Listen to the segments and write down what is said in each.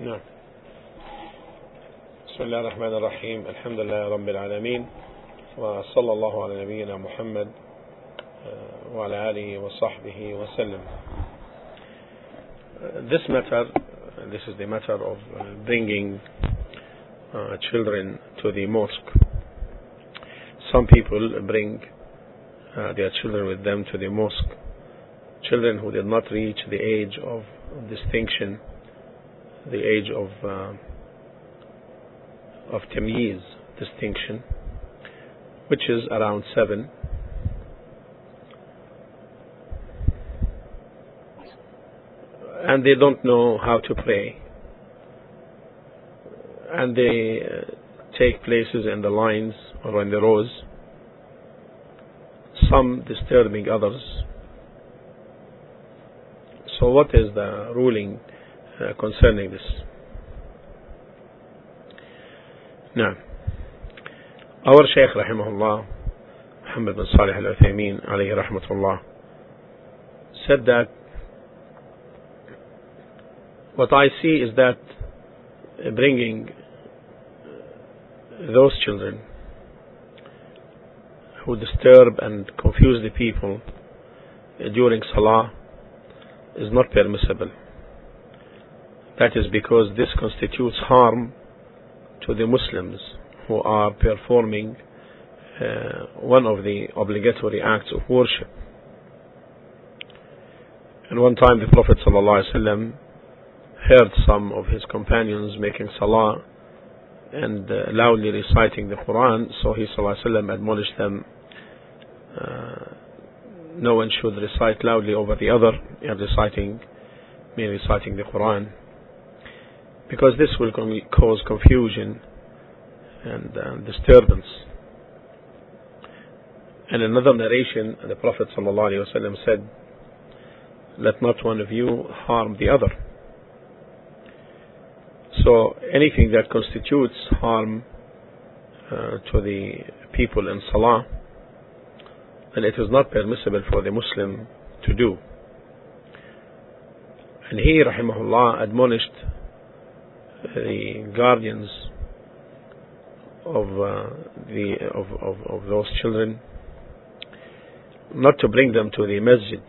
نعم بسم الله الرحمن الرحيم الحمد لله رب العالمين وصلى الله على نبينا محمد وعلى آله وصحبه وسلم This matter, this is the matter of bringing uh, children to the mosque. Some people bring uh, their children with them to the mosque. Children who did not reach the age of distinction, the age of uh, of tamyiz, distinction, which is around seven. And they don't know how to pray. And they uh, take places in the lines or in the rows, some disturbing others. So, what is the ruling Uh, concerning this? Now, our Shaykh rahimahullah, Muhammad bin Salih al Uthaymeen alayhi rahmatullah, said that what I see is that bringing those children who disturb and confuse the people during Salah is not permissible. That is because this constitutes harm to the Muslims who are performing uh, one of the obligatory acts of worship. And one time the Prophet ﷺ heard some of his companions making salah and uh, loudly reciting the Quran, so he ﷺ admonished them uh, no one should recite loudly over the other and reciting me reciting the Quran because this will cause confusion and uh, disturbance. And another narration, the Prophet ﷺ said, Let not one of you harm the other. So anything that constitutes harm uh, to the people in Salah, then it is not permissible for the Muslim to do. And he, rahimahullah, admonished the guardians of uh, the of, of, of those children not to bring them to the masjid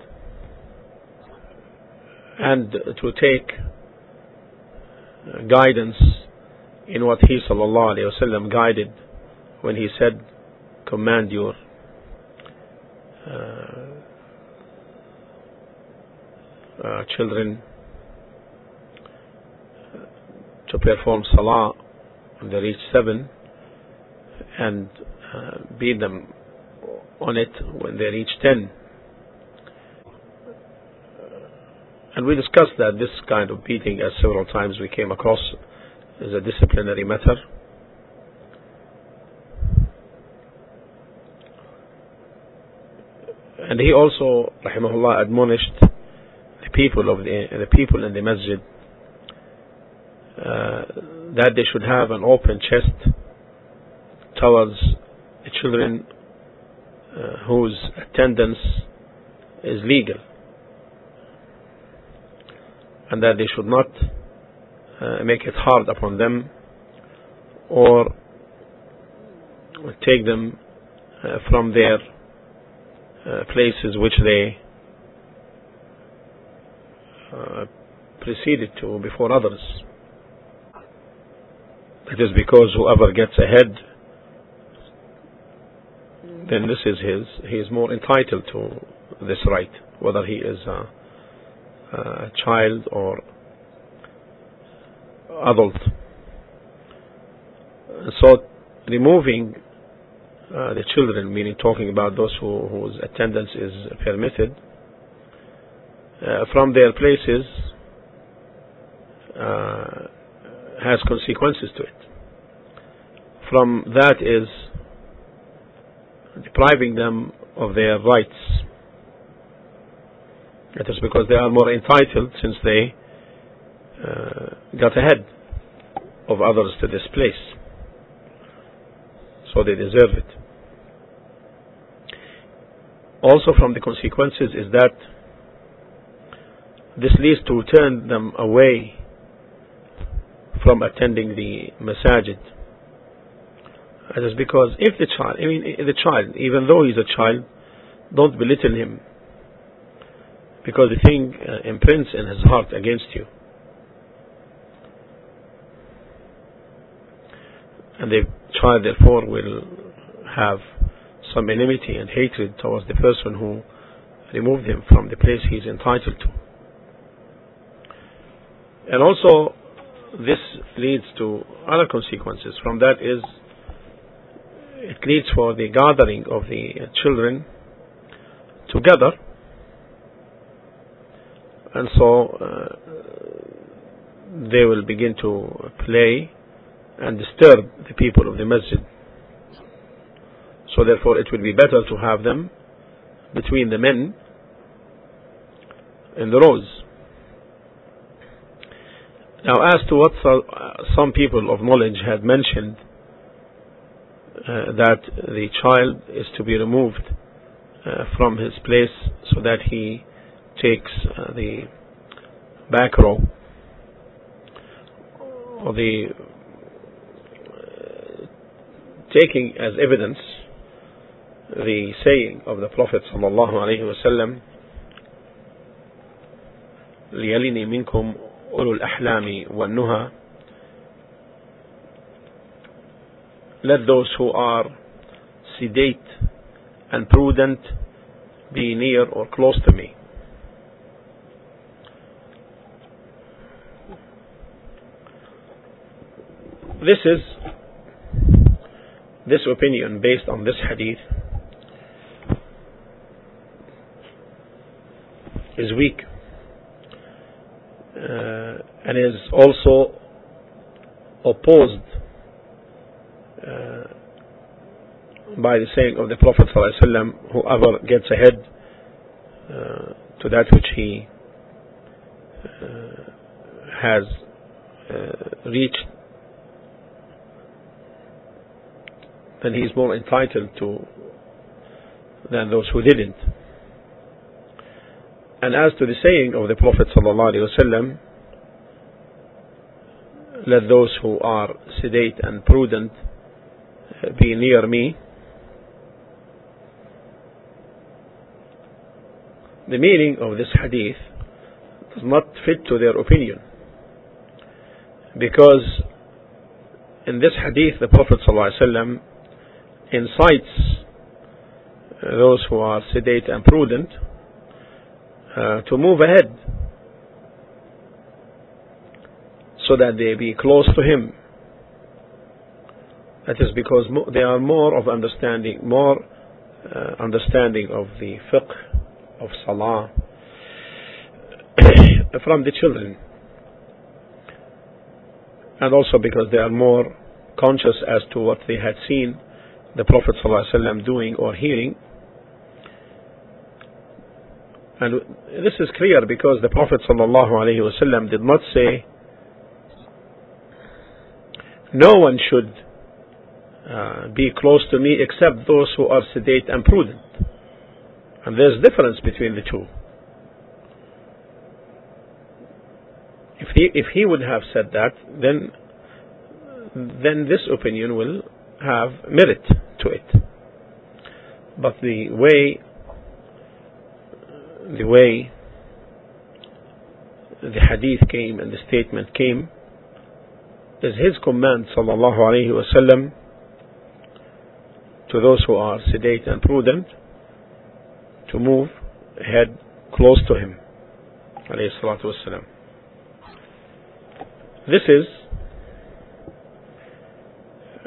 and to take guidance in what he sallallahu alaihi wasallam guided when he said command your uh, uh, children to perform salah when they reach seven and uh, beat them on it when they reach ten. And we discussed that this kind of beating, as several times we came across, is a disciplinary matter. And he also, rahimahullah, admonished the people of the, the people in the masjid that they should have an open chest towards children uh, whose attendance is legal and that they should not uh, make it hard upon them or take them uh, from their uh, places which they preceded to before others. It is because whoever gets ahead, then this is his. He is more entitled to this right, whether he is a, a child or adult. So, removing uh, the children, meaning talking about those who, whose attendance is permitted, uh, from their places uh, has consequences to it. From that is depriving them of their rights. That is because they are more entitled since they uh, got ahead of others to this place. So they deserve it. Also, from the consequences is that this leads to turn them away from attending the masajid. That is because if the child, I mean the child, even though he's a child, don't belittle him because the thing uh, imprints in his heart against you. And the child therefore will have some enmity and hatred towards the person who removed him from the place he is entitled to. And also, this leads to other consequences. From that is, it leads for the gathering of the children together. And so, uh, they will begin to play and disturb the people of the masjid. So therefore it will be better to have them between the men in the rows. Now as to what some people of knowledge had mentioned, uh, that the child is to be removed uh, from his place so that he takes uh, the back row or the uh, taking as evidence the saying of the Prophet sallallahu alaihi wasallam ليلني منكم أولو الأحلام والنهى Let those who are sedate and prudent be near or close to me. This is this opinion based on this hadith is weak uh, and is also opposed uh, by the saying of the Prophet ﷺ, whoever gets ahead uh, to that which he uh, has uh, reached, then he is more entitled to than those who didn't. And as to the saying of the Prophet ﷺ, let those who are sedate and prudent be near me. The meaning of this hadith does not fit to their opinion. Because in this hadith the Prophet ﷺ incites those who are sedate and prudent uh, to move ahead so that they be close to him. That is because they are more of understanding more uh, understanding of the fiqh of salah from the children. And also because they are more conscious as to what they had seen the Prophet ﷺ doing or hearing. And this is clear because the Prophet ﷺ did not say, no one should uh, be close to me except those who are sedate and prudent. And there's difference between the two. If he, if he would have said that, then, then this opinion will have merit to it. But the way the way the hadith came and the statement came is his command sallallahu alaihi wasallam to those who are sedate and prudent to move ahead close to him alayhi salatu wasallam this is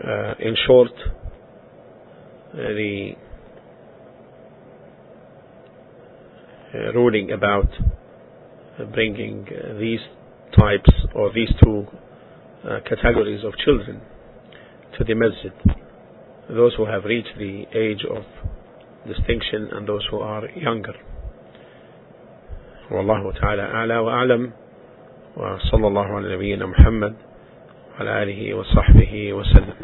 uh, in short uh, the uh, ruling about bringing uh, these types or these two categories of children to the masjid. Those who have reached the age of distinction and those who are younger. والله تعالى أعلى وأعلم وصلى الله على نبينا محمد وعلى آله وصحبه وسلم